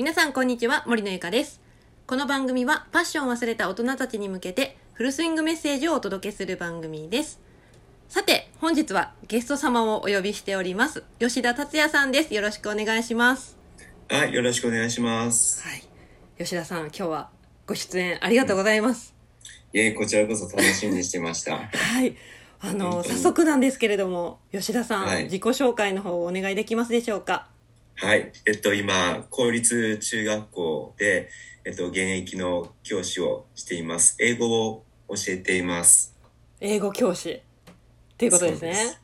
皆さんこんにちは森のゆかです。この番組はパッションを忘れた大人たちに向けてフルスイングメッセージをお届けする番組です。さて本日はゲスト様をお呼びしております吉田達也さんです。よろしくお願いします。はい、よろしくお願いします。はい。吉田さん今日はご出演ありがとうございます、いえ、こちらこそ楽しみにしてました。はい。あの早速なんですけれども吉田さん、はい。自己紹介の方をお願いできますでしょうか？はい、えっと、今、公立中学校で、えっと、現役の教師をしています。英語を教えています。英語教師。っていうことですね。す。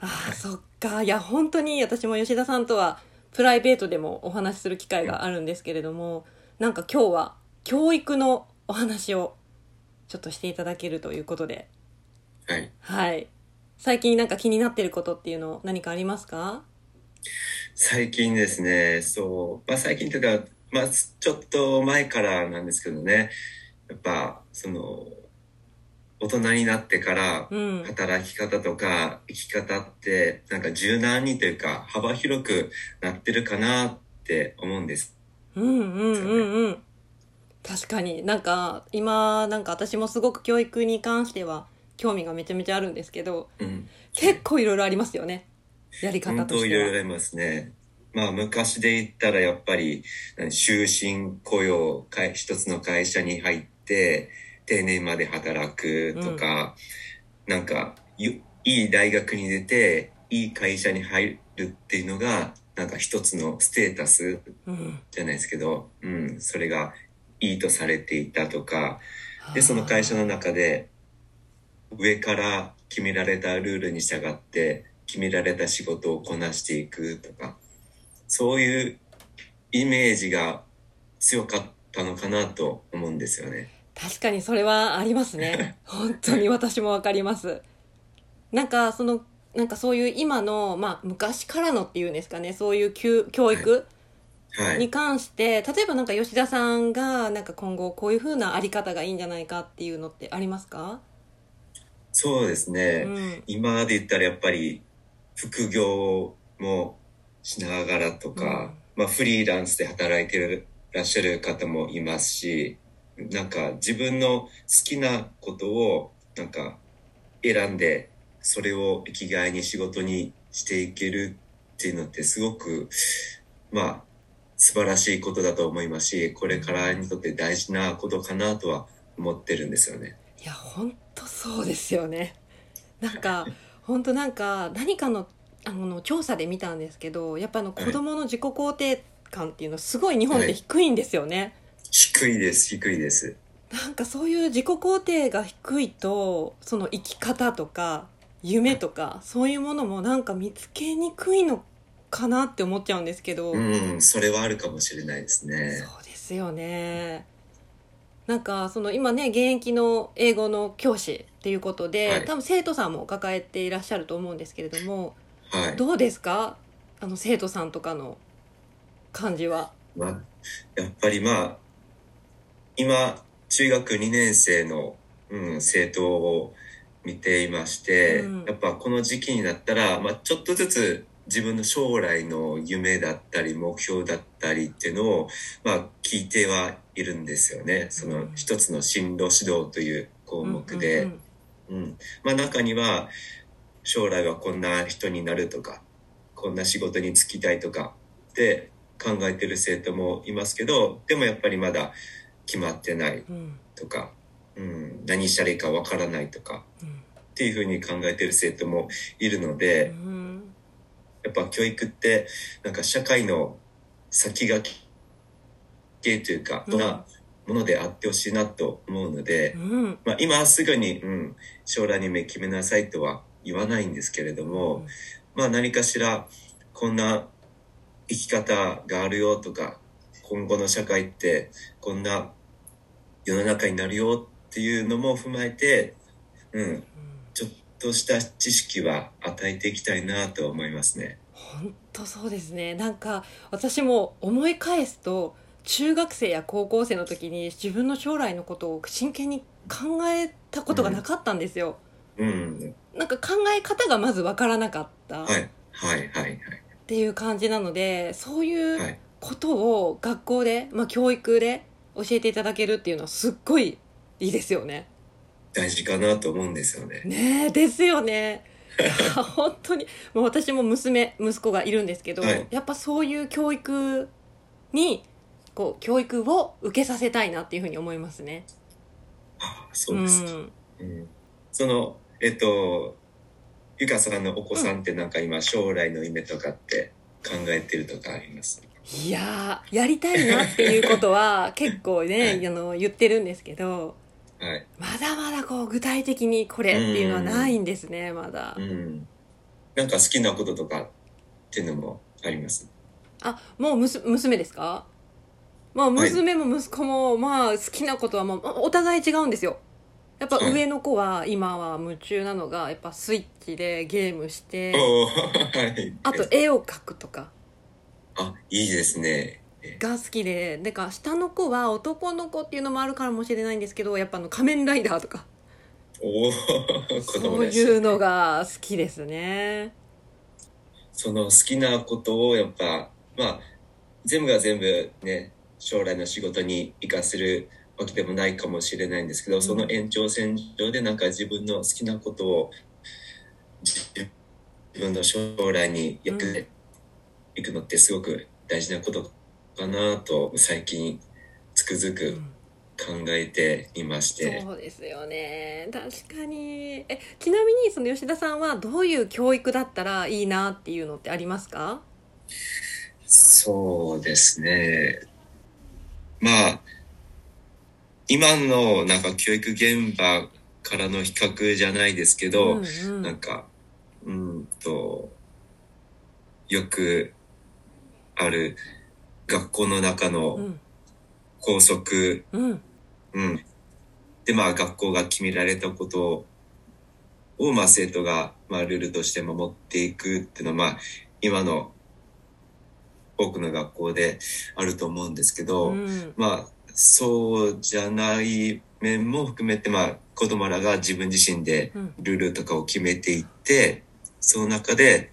ああ、そっか。いや本当に私も吉田さんとはプライベートでもお話しする機会があるんですけれどもなんか今日は教育のお話をちょっとしていただけるということで。はい。はい。最近なんか気になってることっていうの何かありますか？最近ですね、そう、まあ最近というか、まあちょっと前からなんですけどね、やっぱ、その、大人になってから、うん。働き方とか生き方ってなんか柔軟にというか幅広くなってるかなって思うんです。うんうんうんうん。確かに。なんか今なんか私もすごく教育に関しては興味がめちゃめちゃあるんですけどうん、結構いろいろありますよねやり方本としては。当いろいろありますね。まあ昔で言ったらやっぱり何終身雇用会一つの会社に入って定年まで働くとか、なんかゆいい大学に出ていい会社に入るっていうのがなんか一つのステータスうんじゃないですけど、うん、それがいいとされていたとか、で、その会社の中で、上から決められたルールに従って、決められた仕事をこなしていくとか、そういうイメージが強かったのかなと思うんですよね。確かにそれはありますね 本当に私もわかりますなんかそのなんかそういう今の、まあ、昔からのっていうんですかねそういう教教育はい。に関して、例えばなんか吉田さんがなんか今後こういう風なあり方がいいんじゃないかっていうのってありますか、そうですね。うん今で言ったらやっぱり副業もしながらとか、まあフリーランスで働いてるらっしゃる方もいますし、なんか自分の好きなことをなんか選んで、それを生きがいに仕事にしていけるっていうのってすごく、まあ素晴らしいことだと思いますし、これからにとって大事なことかなとは思ってるんですよね。いや本当そうですよねなんか本当なんか何かのあの調査で見たんですけどやっぱあの子供の自己肯定感っていうのすごい日本って低いんですよね、低いです、低いです。なんかそういう自己肯定が低いとその生き方とか夢とかそういうものもなんか見つけにくいのかなって思っちゃうんですけど、うん、それはあるかもしれないですね。そうですよね。なんかその今ね現役の英語の教師っていうことで、はい多分生徒さんも抱えていらっしゃると思うんですけれどもはい。どうですか？あの生徒さんとかの感じは。まあ、やっぱりまあ、今、中学2年生の、うん、生徒を見ていまして、うんやっぱこの時期になったら、まあ、ちょっとずつ自分の将来の夢だったり、目標だったりっていうのを、まあ、聞いてはいるんですよね。その一つの進路指導という項目で。うんうんうん。まあ中には、将来はこんな人になるとか、こんな仕事に就きたいとかって考えてる生徒もいますけど、でもやっぱりまだ決まってないうん。うんとか、うん、何したらいいかわからないとかうん。っていうふうに考えてる生徒もいるので、うん。やっぱ教育ってなんか社会の先駆けというか、うんものであってほしいなと思うので、うん。まあ、今すぐに、うん、将来に目決めなさいとは言わないんですけれども、まあ何かしらこんな生き方があるよとか、今後の社会ってこんな世の中になるよっていうのも踏まえて、うん、ちょっとした知識は与えていきたいなと思いますね。本当そうですね。なんか私も思い返すと中学生や高校生の時に自分の将来のことを真剣に考えたことがなかったんですよ、うん。なんか考え方がまずわからなかったっはい。はい。はい。はい。ていう感じなのでそういうはい。ことを学校で、まあ、教育で教えていただけるっていうのはすっごいいいですよね。大事かなと思うんですよね。ねえですよね。本当にもう私も娘息子がいるんですけど、はいやっぱそういう教育にこう教育を受けさせたいなっていうふうに思いますね。ああそうですか。ん、うんその、えっと、ゆかさんのお子さんってなんか今将来の夢とかって考えてるとかあります？いやーやりたいなっていうことは結構ね、はいあの言ってるんですけどはい。まだまだこう具体的にこれっていうのはないんですねまだう。ん。なんか好きなこととかっていうのもあります？あもうむす娘ですか？まあはい。娘も息子もまあ好きなことはもうおお互い違うんですよ。やっぱはい。上の子は今は夢中なのがやっぱスイッチでゲームして。あと絵を描くとか。あ、いいですね。えが好きでだから下の子は男の子っていうのもあるからもしれないんですけどやっぱあの仮面ライダーとか。そういうのが好きですね。その好きなことをやっぱ、まあ、全部が全部ね、将来の仕事に活かせるわけでもないかもしれないんですけど、ん。その延長線上でなんか自分の好きなことを自分の将来にやっていくのってすごく大事なことかなと最近つくづく考えていまして、そうですよね。確かに。えちなみにその吉田さんはどういう教育だったらいいなっていうのってありますか？そうですね。まあ、今のなんか教育現場からの比較じゃないですけど、うんうん。なんか、うんと、よくある学校の中うのん。校則、うん。うん。で、まあ学校が決められたことを、まあ生徒が、まあルールとして守っていくっていうのは、まあ今の多くの学校であると思うんですけど、うん。まあそうじゃない面も含めて、まあ子供らが自分自身でうん。ルールとかを決めていって、その中で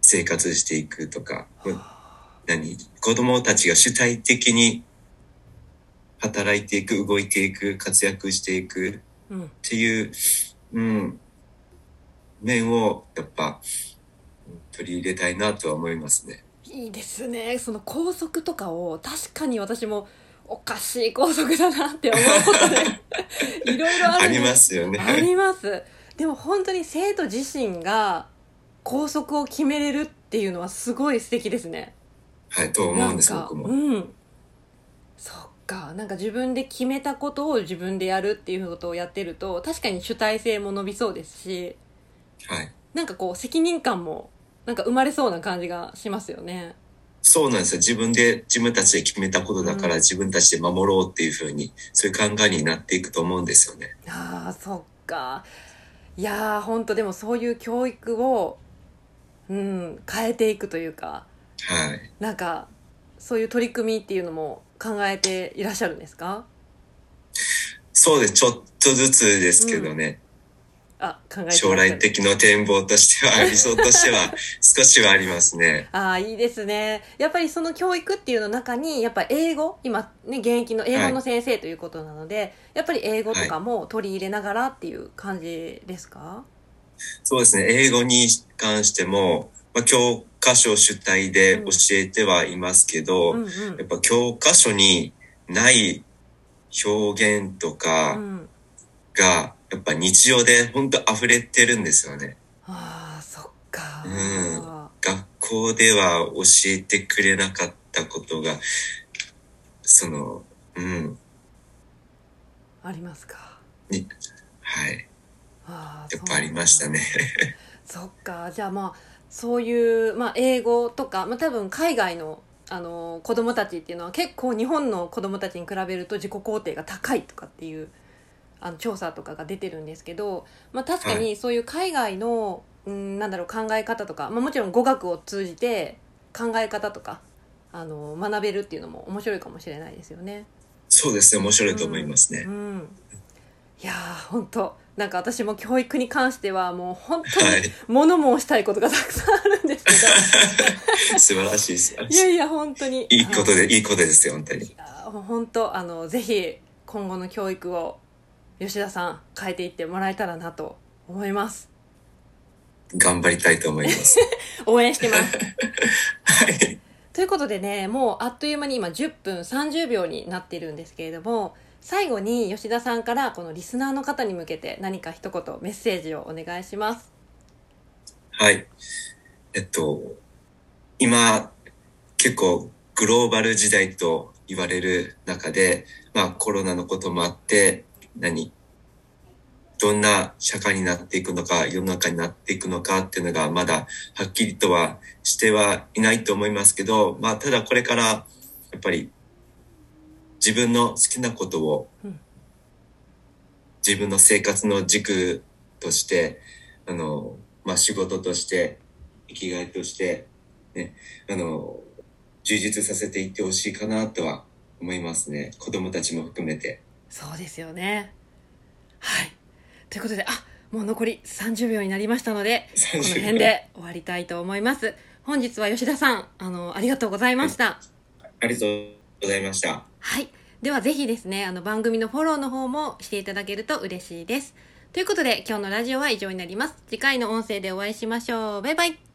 生活していくとか、何子供たちが主体的に働いていく、動いていく、活躍していくうん。っていう、うん、面をやっぱうん取り入れたいなとは思いますね。いいですね。その校則とかを確かに私もおかしい校則だなって思うことで。いろいろあるありますよね。あります。でも本当に生徒自身が校則を決めれるっていうのはすごい素敵ですね。はい、と思うんです、僕も。うん。そっか。なんか自分で決めたことを自分でやるっていうことをやってると確かに主体性も伸びそうですし。はい。なんかこう責任感もなんか生まれそうな感じがしますよねそうなんですよ。自分で、自分たちで決めたことだから、うん自分たちで守ろうっていうふうに、そういう考えになっていくと思うんですよね。ああそっかいやー本当でもそういう教育をうん変えていくというかはい。なんかそういう取り組みっていうのも考えていらっしゃるんですか？そうです。ちょっとずつですけどね。あ考え将る来的な展望としては、理想としては、少しはありますね。ああいいですね。やっぱりその教育っていうの中にやっぱ英語今ね現役の英語の先生ということなので、やっぱり英語とかも取り入れながらっていう感じですか、そうですね。英語に関しても、まあ、教科書主体で教えてはいますけど、うん、うん。やっぱ教科書にない表現とかうん。が、やっぱ日常で本当溢れてるんですよね。ああそっか、うん学校では教えてくれなかったことが、その、うん、ありますか？に、はい。ああやっぱありましたね。そっかじゃあまあそういう、まあ、英語とか、まあ、多分海外のあの子供たちっていうのは結構日本の子供たちに比べると自己肯定が高いとかっていうあの調査とかが出てるんですけど、まあ、確かはにそういう海外の、うん、なんだろう考え方とか、まあ、もちろん語学を通じて考え方とかあの学べるっていうのも面白いかもしれないですよね。そうですね。面白いと思いますね。うん、いやー本当なんか私も教育に関してはもう本当にはい。物申したいことがたくさんあるんですけ 素晴らしい、素晴どらしい。いやいや本当にいいことで、いいことですよ、本当に。い本当あのぜひ今後の教育を吉田さん変えていってもらえたらなと思います頑張りたいと思います。応援してます はい。ということでねもうあっという間に今10分30秒になっているんですけれども最後に吉田さんからこのリスナーの方に向けて何か一言メッセージをお願いしますはい。えっと、今、結構グローバル時代と言われる中で、まあコロナのこともあって、何？どんな社会になっていくのか、世の中になっていくのかっていうのがまだはっきりとはしてはいないと思いますけど、まあただこれからやっぱり自分の好きなことをうん自分の生活の軸として、あの、まあ仕事として、生きがいとして、ね、あの、充実させていってほしいかなとは思いますね。子供たちも含めて。そうですよねはいということであもう残り30秒になりましたのでこの30辺で終わりたいと思います本日は吉田さんあのありがとうございました、ありがとうございました。はい。ではぜひですね、あの番組のフォローの方もしていただけると嬉しいです。ということで今日のラジオは以上になります。次回の音声でお会いしましょう。バイバイ。